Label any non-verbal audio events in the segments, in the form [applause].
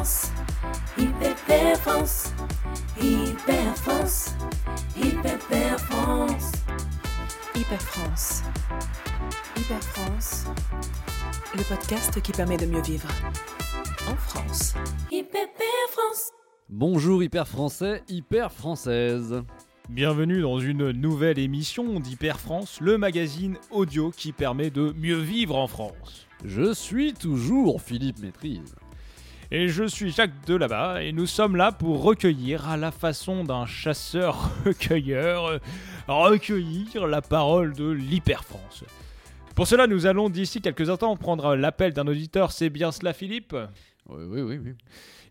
France, Hyper France, Hyper France, Hyper France. Hyper France. Hyper France. Le podcast qui permet de mieux vivre. En France. Hyper France. Bonjour hyper français, hyper française. Bienvenue dans une nouvelle émission d'Hyper France, le magazine audio qui permet de mieux vivre en France. Je suis toujours Philippe Maîtrise. Et je suis Jacques de là-bas et nous sommes là pour recueillir à la façon d'un chasseur-recueilleur, [laughs] euh, recueillir la parole de l'Hyper France. Pour cela, nous allons d'ici quelques instants prendre l'appel d'un auditeur, c'est bien cela Philippe? Oui, oui, oui, oui.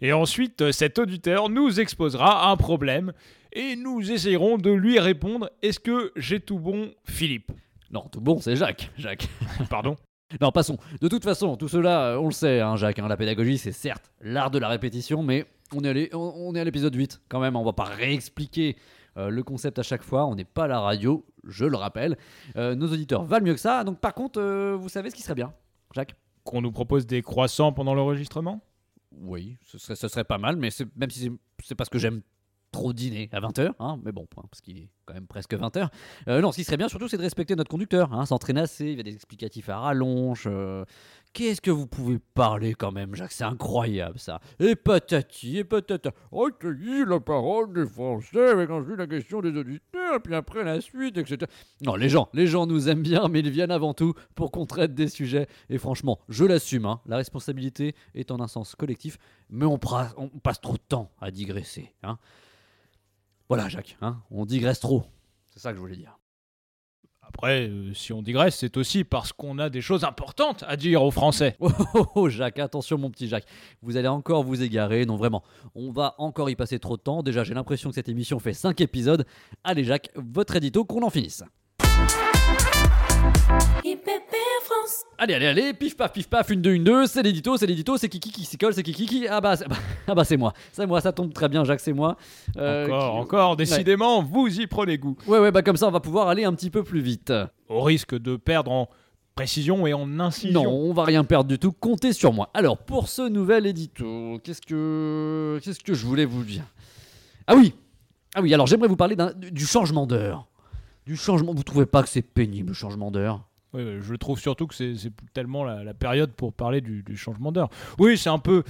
Et ensuite, cet auditeur nous exposera un problème et nous essayerons de lui répondre Est-ce que j'ai tout bon, Philippe? Non, tout bon, c'est Jacques. Jacques. Pardon? Non, passons. De toute façon, tout cela, euh, on le sait, hein, Jacques. hein, la pédagogie, c'est certes l'art de la répétition, mais on est, allé- on on est à l'épisode 8 quand même. On va pas réexpliquer euh, le concept à chaque fois. On n'est pas à la radio, je le rappelle. Euh, nos auditeurs valent mieux que ça. Donc, par contre, euh, vous savez ce qui serait bien, Jacques? Qu'on nous propose des croissants pendant l'enregistrement? Oui, ce serait, ce serait pas mal, mais même si c'est- c'est parce que j'aime trop dîner à 20h, hein, mais bon, parce qu'il est quand même presque 20h. non, ce qui serait bien surtout, c'est de respecter notre conducteur, hein, s'entraîner assez, il y a des explicatifs à rallonge. euh, Qu'est-ce que vous pouvez parler quand même, Jacques C'est incroyable ça. Et patati, et patata. Recueillir la parole des Français avec ensuite la question des auditeurs, puis après la suite, etc. Non, les gens, les gens nous aiment bien, mais ils viennent avant tout pour qu'on traite des sujets. Et franchement, je l'assume, hein, la responsabilité est en un sens collectif, mais on, on passe trop de temps à digresser. Hein. Voilà, Jacques, hein, on digresse trop. C'est ça que je voulais dire. Après, euh, si on digresse, c'est aussi parce qu'on a des choses importantes à dire aux Français. [laughs] Oh, oh, oh, Jacques, attention mon petit Jacques, vous allez encore vous égarer, non vraiment, on va encore y passer trop de temps, déjà j'ai l'impression que cette émission fait 5 épisodes. Allez Jacques, votre édito, qu'on en finisse. Allez, allez, allez, pif paf, pif paf, une deux, une deux, c'est l'édito, c'est l'édito, c'est Kiki qui s'y colle, c'est Kiki qui... Ah bah, c'est- [laughs] ah bah c'est moi, c'est moi, ça tombe très bien Jacques, c'est moi. Euh, encore, qui- encore, décidément, vous y prenez goût. Ouais, ouais, bah comme ça on va pouvoir aller un petit peu plus vite. Au risque de perdre en précision et en incision. Non, on va rien perdre du tout, comptez sur moi. Alors, pour ce nouvel édito, qu'est-ce que qu'est-ce que je voulais vous dire? Ah oui Ah oui, alors j'aimerais vous parler d'un- du changement d'heure. Du changement, vous trouvez pas que c'est pénible le changement d'heure? Oui, je trouve surtout que c'est tellement la, la période pour parler du, du changement d'heure. Oui, c'est un peu.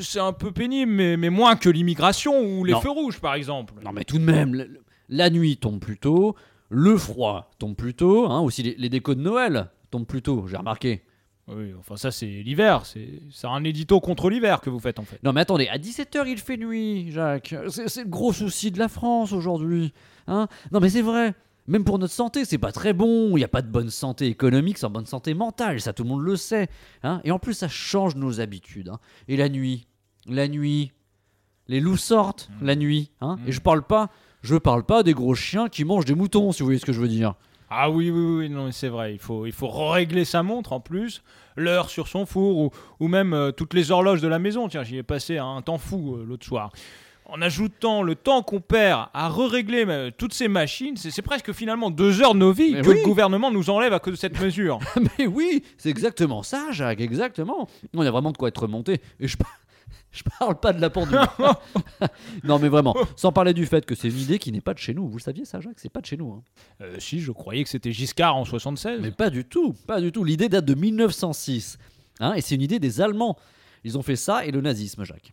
C'est un peu pénible, mais, mais moins que l'immigration ou les Non. feux rouges, par exemple. Non mais tout de même, la nuit tombe plus tôt, le froid tombe plus tôt, hein, aussi les, les décos de Noël tombent plus tôt, j'ai remarqué. Oui, enfin, ça, c'est l'hiver. C'est un édito contre l'hiver que vous faites, en fait. Non mais attendez, à 17h il fait nuit, Jacques. C'est c'est le gros souci de la France aujourd'hui. Hein non mais c'est vrai. Même pour notre santé, c'est pas très bon. Il n'y a pas de bonne santé économique sans bonne santé mentale. Ça, tout le monde le sait. Hein Et en plus, ça change nos habitudes. hein. Et la nuit, la nuit, les loups sortent la nuit. Hein Et je parle pas, je parle pas des gros chiens qui mangent des moutons, si vous voyez ce que je veux dire. Ah oui, oui, oui, non, c'est vrai. Il faut, il faut régler sa montre en plus, l'heure sur son four ou, ou même euh, toutes les horloges de la maison. Tiens, j'y ai passé un temps fou euh, l'autre soir. En ajoutant le temps qu'on perd à régler toutes ces machines, c'est presque finalement deux heures de nos vies Mais que oui. le gouvernement nous enlève à cause de cette [laughs] mesure. Mais oui, c'est exactement ça, Jacques, exactement. On a vraiment de quoi être remonté. Et je, [laughs] je parle pas de la pendule. [laughs] non, mais vraiment, sans parler du fait que c'est une idée qui n'est pas de chez nous. Vous le saviez, ça, Jacques C'est pas de chez nous. hein. Euh, si, je croyais que c'était Giscard en 76. Mais pas du tout, pas du tout. L'idée date de 1906. hein, et c'est une idée des Allemands. Ils ont fait ça et le nazisme, Jacques.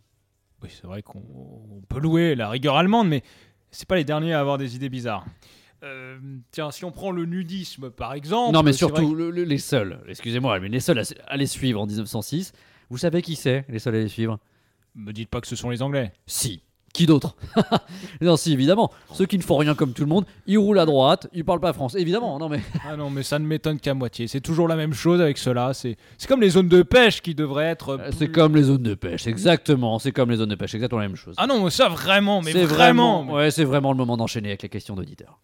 Oui, c'est vrai qu'on on peut louer la rigueur allemande, mais c'est pas les derniers à avoir des idées bizarres. Euh, tiens, si on prend le nudisme par exemple. non, mais surtout le- le- les seuls, excusez-moi, mais les seuls à, à les suivre en 1906. Vous savez qui c'est, les seuls à les suivre? Me dites pas que ce sont les Anglais. Si. Qui d'autre [laughs] Non, si, évidemment. Ceux qui ne font rien comme tout le monde, ils roulent à droite, ils parlent pas français. Évidemment, non mais. [laughs] Ah non, mais ça ne m'étonne qu'à moitié. C'est toujours la même chose avec cela. C'est c'est comme les zones de pêche qui devraient être. Euh, C'est comme les zones de pêche, exactement. C'est comme les zones de pêche, exactement la même chose. Ah non, mais ça vraiment, mais c'est vraiment. Ouais, c'est vraiment le moment d'enchaîner avec les questions d'auditeurs.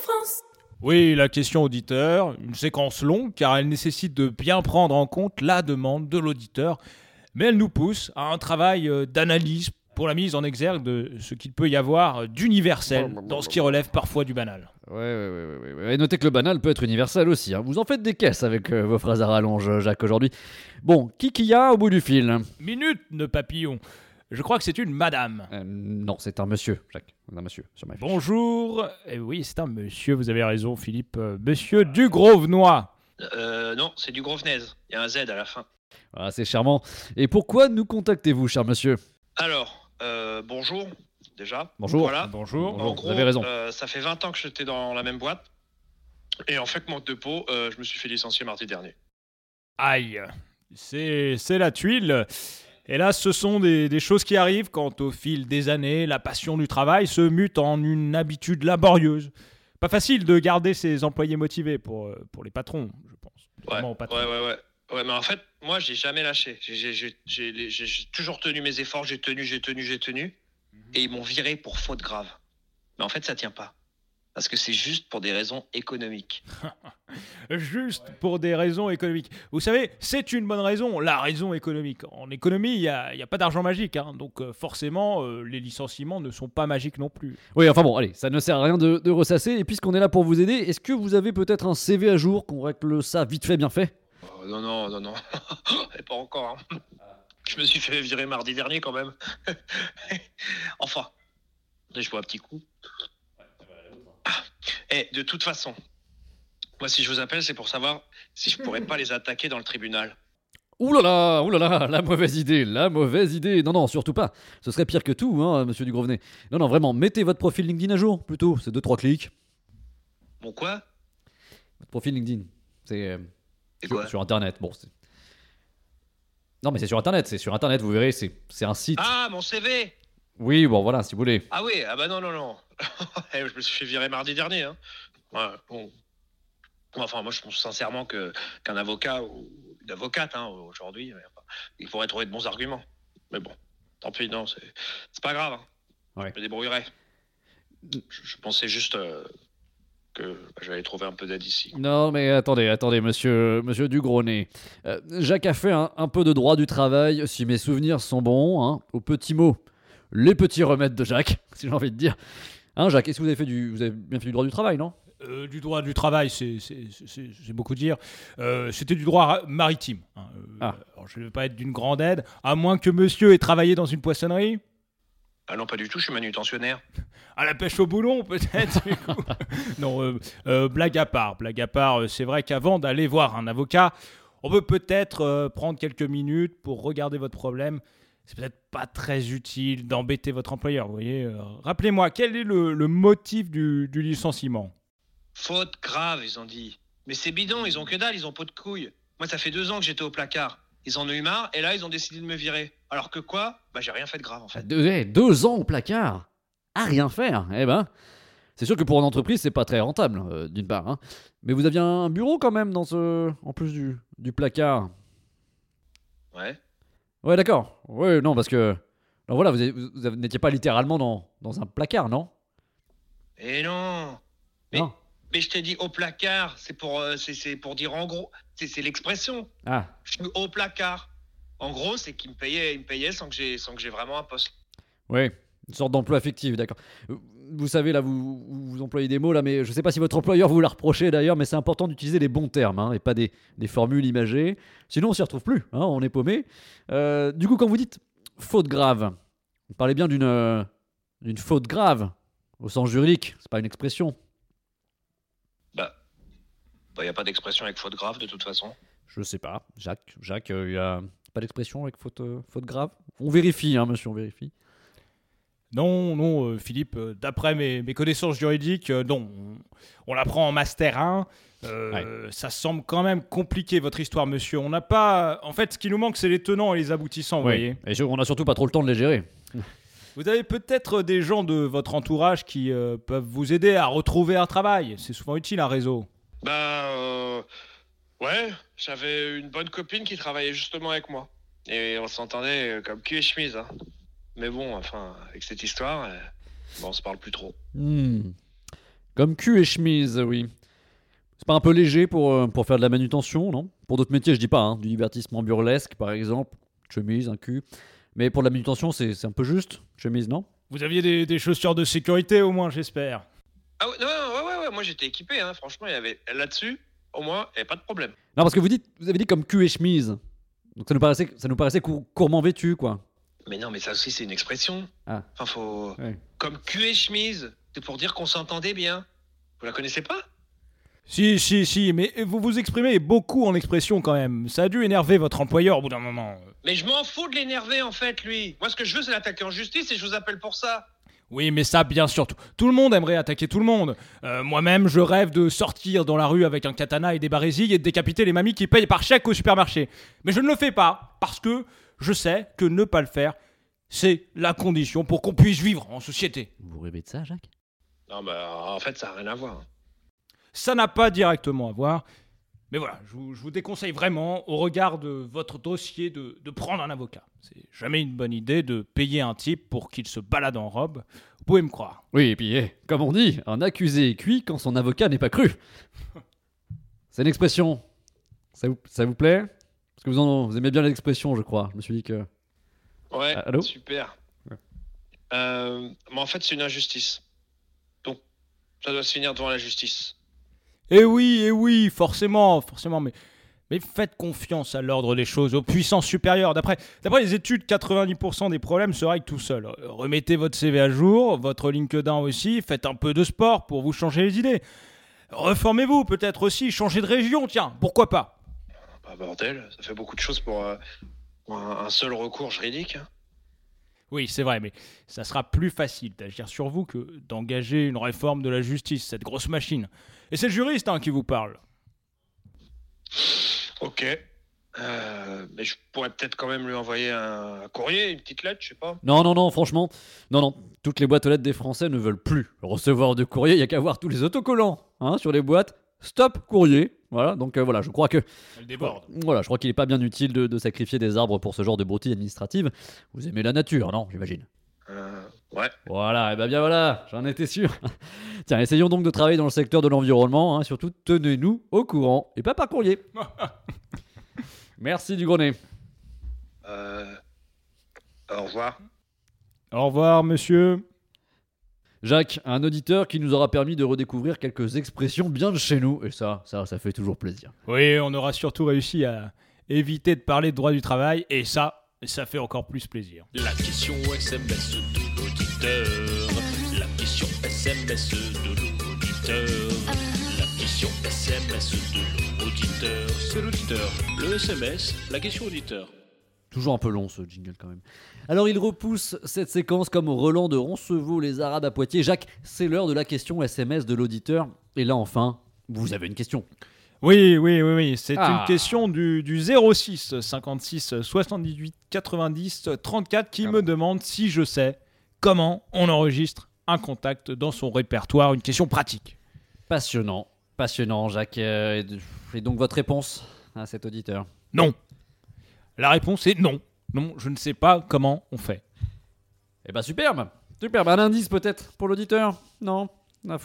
France. Oui, la question auditeur, une séquence longue car elle nécessite de bien prendre en compte la demande de l'auditeur, mais elle nous pousse à un travail euh, d'analyse pour la mise en exergue de ce qu'il peut y avoir d'universel dans ce qui relève parfois du banal. Ouais, ouais, ouais, ouais, ouais, ouais. Et notez que le banal peut être universel aussi. hein. Vous en faites des caisses avec euh, vos phrases à rallonge, Jacques, aujourd'hui. Bon, qui qu'il y a au bout du fil? Minute, ne papillon. Je crois que c'est une madame. Euh, Non, c'est un monsieur, Jacques. Un monsieur sur ma fiche. Bonjour. Eh oui, c'est un monsieur, vous avez raison, Philippe. Euh, monsieur Dugrosvenois. Euh, non, c'est du Grosvenez. Il y a un Z à la fin. Ah, c'est charmant. Et pourquoi nous contactez-vous, cher monsieur? Alors, euh, bonjour, déjà. Bonjour. Voilà. Bonjour. Vous avez raison. euh, ça fait 20 ans que j'étais dans la même boîte. Et en fait, manque de peau, euh, je me suis fait licencier mardi dernier. Aïe. C'est c'est la tuile. Et là, ce sont des, des choses qui arrivent quand, au fil des années, la passion du travail se mute en une habitude laborieuse. Pas facile de garder ses employés motivés pour, pour les patrons, je pense. Ouais, ouais, ouais, ouais. Ouais, mais en fait, moi, j'ai jamais lâché. J'ai- toujours tenu mes efforts, j'ai tenu, j'ai tenu, j'ai tenu. Et ils m'ont viré pour faute grave. Mais en fait, ça tient pas. Parce que c'est juste pour des raisons économiques. [laughs] Juste pour des raisons économiques. Vous savez, c'est une bonne raison, la raison économique. En économie, il n'y a, il y a pas d'argent magique. hein. donc euh, forcément, euh, les licenciements ne sont pas magiques non plus. Oui, enfin bon, allez, ça ne sert à rien de, de ressasser. Et puisqu'on est là pour vous aider, est-ce que vous avez peut-être un CV à jour, qu'on règle ça vite fait, bien fait? Non, non, non, non. [laughs] Et pas encore. hein. Je me suis fait virer mardi dernier quand même. [laughs] enfin. Je bois un petit coup. Ah. Et de toute façon, moi, si je vous appelle, c'est pour savoir si je pourrais pas les attaquer dans le tribunal. Ouh là là, ouh là là, la mauvaise idée, la mauvaise idée. Non, non, surtout pas. Ce serait pire que tout, hein, monsieur Dugrosvenez. Non, non, vraiment, mettez votre profil LinkedIn à jour, plutôt. C'est 2-3 clics. Bon, quoi? Votre profil LinkedIn. C'est sur, quoi sur Internet. Bon, Non, mais c'est sur Internet, c'est sur Internet, vous verrez, c'est c'est un site. Ah, mon CV Oui, bon, voilà, si vous voulez. Ah oui, ah bah non, non, non. [laughs] Eh, je me suis fait virer mardi dernier. Hein. Ouais, bon. Enfin, moi, je pense sincèrement que qu'un avocat ou une avocate, hein, aujourd'hui, il pourrait trouver de bons arguments. Mais bon, tant pis, non, c'est c'est pas grave. hein. Ouais. Je me débrouillerai. Je, je pensais juste euh, que bah, j'allais trouver un peu d'aide ici. Non, mais attendez, attendez, monsieur, monsieur Dugrosnez. Euh, Jacques a fait un, un peu de droit du travail, si mes souvenirs sont bons, hein, au petit mot. Les petits remèdes de Jacques, [laughs] si j'ai envie de dire. Hein, Jacques, est-ce que vous avez, fait du, vous avez bien fait du droit du travail, non? Euh, du droit du travail, c'est- beaucoup dire. Euh, C'était du droit maritime. hein. Euh, Ah. alors, je ne vais pas être d'une grande aide, à moins que monsieur ait travaillé dans une poissonnerie. Ah non, pas du tout, je suis manutentionnaire. À la pêche au boulon, peut-être. [laughs] non, euh, euh, blague à part. Blague à part, euh, c'est vrai qu'avant d'aller voir un avocat, on peut peut-être euh, prendre quelques minutes pour regarder votre problème. C'est peut-être pas très utile d'embêter votre employeur. Vous voyez. Rappelez-moi, quel est le, le motif du, du licenciement? Faute grave, ils ont dit. Mais c'est bidon, ils ont que dalle, ils ont pas de couilles. Moi, ça fait deux ans que j'étais au placard. Ils en ont eu marre, et là, ils ont décidé de me virer. Alors que quoi? Bah, j'ai rien fait de grave, en fait. deux, eh, deux ans au placard À rien faire Eh ben, c'est sûr que pour une entreprise, c'est pas très rentable, euh, d'une part. hein. Mais vous aviez un bureau quand même, dans ce, en plus du, du placard? Ouais. Ouais, d'accord. Ouais, non, parce que. Alors voilà, vous, avez- vous- vous n'étiez pas littéralement dans, dans un placard, non? Et non Mais- Non. Mais je t'ai dit au placard, c'est pour, euh, c'est- pour dire en gros. C'est l'expression. Ah, Je suis au placard. En gros, c'est qu'ils me payaient, ils me payaient sans que j'ai sans que j'ai vraiment un poste. ouais. Une sorte d'emploi affectif, d'accord. Vous savez, là, vous, vous, employez des mots, là, mais je sais pas si votre employeur vous l'a reproché d'ailleurs, mais c'est important d'utiliser les bons termes, hein, et pas des, des formules imagées. Sinon, on s'y retrouve plus, hein, on est paumé. Euh, du coup, quand vous dites faute grave, vous parlez bien d'une euh, d'une faute grave, au sens juridique, c'est pas une expression. Il n'y a pas d'expression avec faute grave de toute façon. Je sais pas. Jacques, Jacques, il y a pas d'expression avec faute, euh, faute grave? On vérifie, hein, monsieur, on vérifie. Non, non, euh, Philippe, euh, d'après mes, mes connaissances juridiques, euh, non. On, on l'apprend en Master 1. euh, Ça semble quand même compliqué, votre histoire, monsieur. On n'a pas. En fait, ce qui nous manque, c'est les tenants et les aboutissants, vous voyez. Et on a surtout pas trop le temps de les gérer. Vous avez peut-être des gens de votre entourage qui euh, peuvent vous aider à retrouver un travail. C'est souvent utile, un réseau. Bah, euh, ouais, j'avais une bonne copine qui travaillait justement avec moi. Et on s'entendait comme cul et chemise. hein. Mais bon, enfin, avec cette histoire, euh, bon, on se parle plus trop. Hmm. Comme cul et chemise, oui. C'est pas un peu léger pour, euh, pour faire de la manutention, non? Pour d'autres métiers, je dis pas, hein, du divertissement burlesque par exemple, chemise, un cul. Mais pour de la manutention, c'est c'est un peu juste. Chemise, non? Vous aviez des, des chaussures de sécurité au moins, j'espère. Ah ouais, non, ouais, moi j'étais équipé, hein. franchement, il y avait là-dessus, au moins, il n'y avait pas de problème. Non, parce que vous dites, vous avez dit comme cul et chemise. Donc ça nous paraissait, ça nous paraissait cour- courement vêtu, quoi. Mais non, mais ça aussi, c'est une expression. Ah. Enfin, faut. Ouais. Comme cul et chemise, c'est pour dire qu'on s'entendait bien. Vous la connaissez pas? Si, si, si, mais vous vous exprimez beaucoup en expression quand même. Ça a dû énerver votre employeur au bout d'un moment. Mais je m'en fous de l'énerver en fait, lui. Moi, ce que je veux, c'est l'attaquer en justice et je vous appelle pour ça. Oui, mais ça, bien sûr. Tout, tout le monde aimerait attaquer tout le monde. Euh, Moi-même, je rêve de sortir dans la rue avec un katana et des barésilles et de décapiter les mamies qui payent par chèque au supermarché. Mais je ne le fais pas, parce que je sais que ne pas le faire, c'est la condition pour qu'on puisse vivre en société. Vous rêvez de ça, Jacques? Non, bah, en fait, ça n'a rien à voir. Ça n'a pas directement à voir. Mais voilà, je vous, je vous déconseille vraiment, au regard de votre dossier, de, de prendre un avocat. C'est jamais une bonne idée de payer un type pour qu'il se balade en robe. Vous pouvez me croire. Oui, et puis, eh, comme on dit, un accusé est cuit quand son avocat n'est pas cru. [laughs] C'est une expression. Ça vous, ça vous plaît? Parce que vous, en, vous aimez bien l'expression, je crois. Je me suis dit que. Ouais, Ah, allô? super. Ouais. Euh, mais en fait, c'est une injustice. Donc, ça doit se finir devant la justice. Eh oui, eh oui, forcément, forcément, mais, faites confiance à l'ordre des choses, aux puissances supérieures. D'après, les études, 90% des problèmes se règlent tout seuls. Euh, Remettez votre CV à jour, votre LinkedIn aussi, faites un peu de sport pour vous changer les idées. Reformez-vous peut-être aussi, changez de région, tiens, pourquoi pas? Bah, bordel, ça fait beaucoup de choses pour, euh, un seul recours juridique. hein. Oui, c'est vrai, mais ça sera plus facile d'agir sur vous que d'engager une réforme de la justice, cette grosse machine. Et c'est le juriste hein, qui vous parle. Ok. Euh, mais je pourrais peut-être quand même lui envoyer un, un courrier, une petite lettre, je sais pas. Non, non, non, franchement. Non, non. Toutes les boîtes aux lettres des Français ne veulent plus recevoir de courrier. Il y a qu'à voir tous les autocollants hein, sur les boîtes. Stop courrier. Voilà, donc euh, voilà, je crois que. Elle déborde. Voilà, je crois qu'il n'est pas bien utile de, de sacrifier des arbres pour ce genre de broutille administrative. Vous aimez la nature, non J'imagine. Euh, ouais. Voilà, et ben bien voilà, j'en étais sûr. [laughs] Tiens, essayons donc de travailler dans le secteur de l'environnement. hein, surtout, tenez-nous au courant et pas par courrier. [laughs] Merci du gros nez. Euh, au revoir. Au revoir, monsieur. Jacques, un auditeur qui nous aura permis de redécouvrir quelques expressions bien de chez nous. Et ça, ça, ça fait toujours plaisir. Oui, on aura surtout réussi à éviter de parler de droit du travail, et ça, ça fait encore plus plaisir. La question SMS de l'auditeur. La question SMS de l'auditeur. La question SMS de l'auditeur. C'est l'auditeur. Le SMS, la question auditeur. Toujours un peu long ce jingle quand même. Alors il repousse cette séquence comme au Roland de Roncevaux, les Arabes à Poitiers. Jacques, c'est l'heure de la question SMS de l'auditeur. Et là enfin, vous avez une question. Oui, oui, oui, oui. C'est Ah. une question du, du 06 56 78 90 34 qui me demande si je sais comment on enregistre un contact dans son répertoire. Une question pratique. Passionnant, passionnant Jacques. Euh, et donc votre réponse à cet auditeur? Non. La réponse est non. Non, je ne sais pas comment on fait. Eh ben superbe, superbe. Un indice peut-être pour l'auditeur? Non?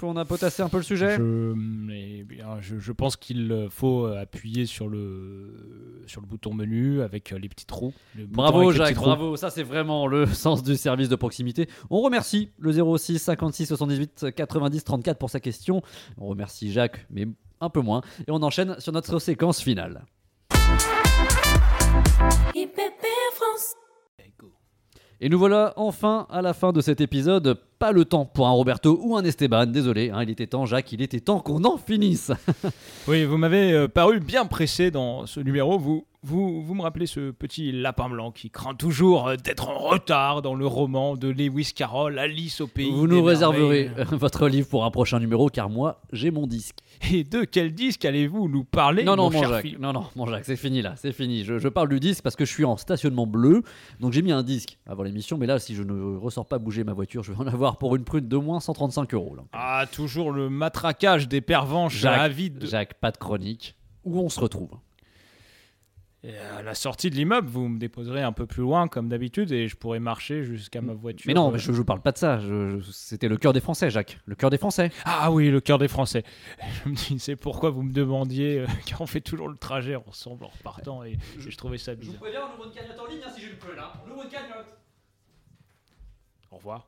On a, potassé un peu le sujet? Je, eh bien, je, je pense qu'il faut appuyer sur le, sur le bouton menu avec les petits trous. le Bravo Jacques, petits trous. bravo. Ça c'est vraiment le [laughs] sens du service de proximité. On remercie le 06 56 78 90 34 pour sa question. On remercie Jacques, mais un peu moins. Et on enchaîne sur notre séquence finale. Et nous voilà enfin à la fin de cet épisode. Pas le temps pour un Roberto ou un Esteban, désolé. hein, il était temps, Jacques, il était temps qu'on en finisse. [laughs] Oui, vous m'avez euh, paru bien pressé dans ce numéro. Vous, vous, vous me rappelez ce petit lapin blanc qui craint toujours euh, d'être en retard dans le roman de Lewis Carroll, Alice au pays. Vous des nous réserverez euh, votre livre pour un prochain numéro, car moi, j'ai mon disque. Et de quel disque allez-vous nous parler non, non, mon mon cher Jacques, non, non, mon Jacques, c'est fini là, c'est fini. Je, je parle du disque parce que je suis en stationnement bleu, donc j'ai mis un disque avant l'émission, mais là, si je ne ressors pas bouger ma voiture, je vais en avoir pour une prune de moins 135 euros. là. Ah, toujours le matraquage des pervenches Jacques, avides. de- Jacques, pas de chronique. Où on se retrouve? Et à la sortie de l'immeuble, vous me déposerez un peu plus loin comme d'habitude et je pourrai marcher jusqu'à ma voiture. Mais non, mais je, je parle pas de ça. Je- je- C'était le cœur des Français, Jacques. Le cœur des Français. Ah oui, le cœur des Français. [laughs] Je me dis, c'est pourquoi vous me demandiez, euh, [laughs] car on fait toujours le trajet ensemble en repartant et, et je trouvais ça bizarre. préviens, on ouvre une cagnotte en ligne si je le peux là. On ouvre une cagnotte. Au revoir.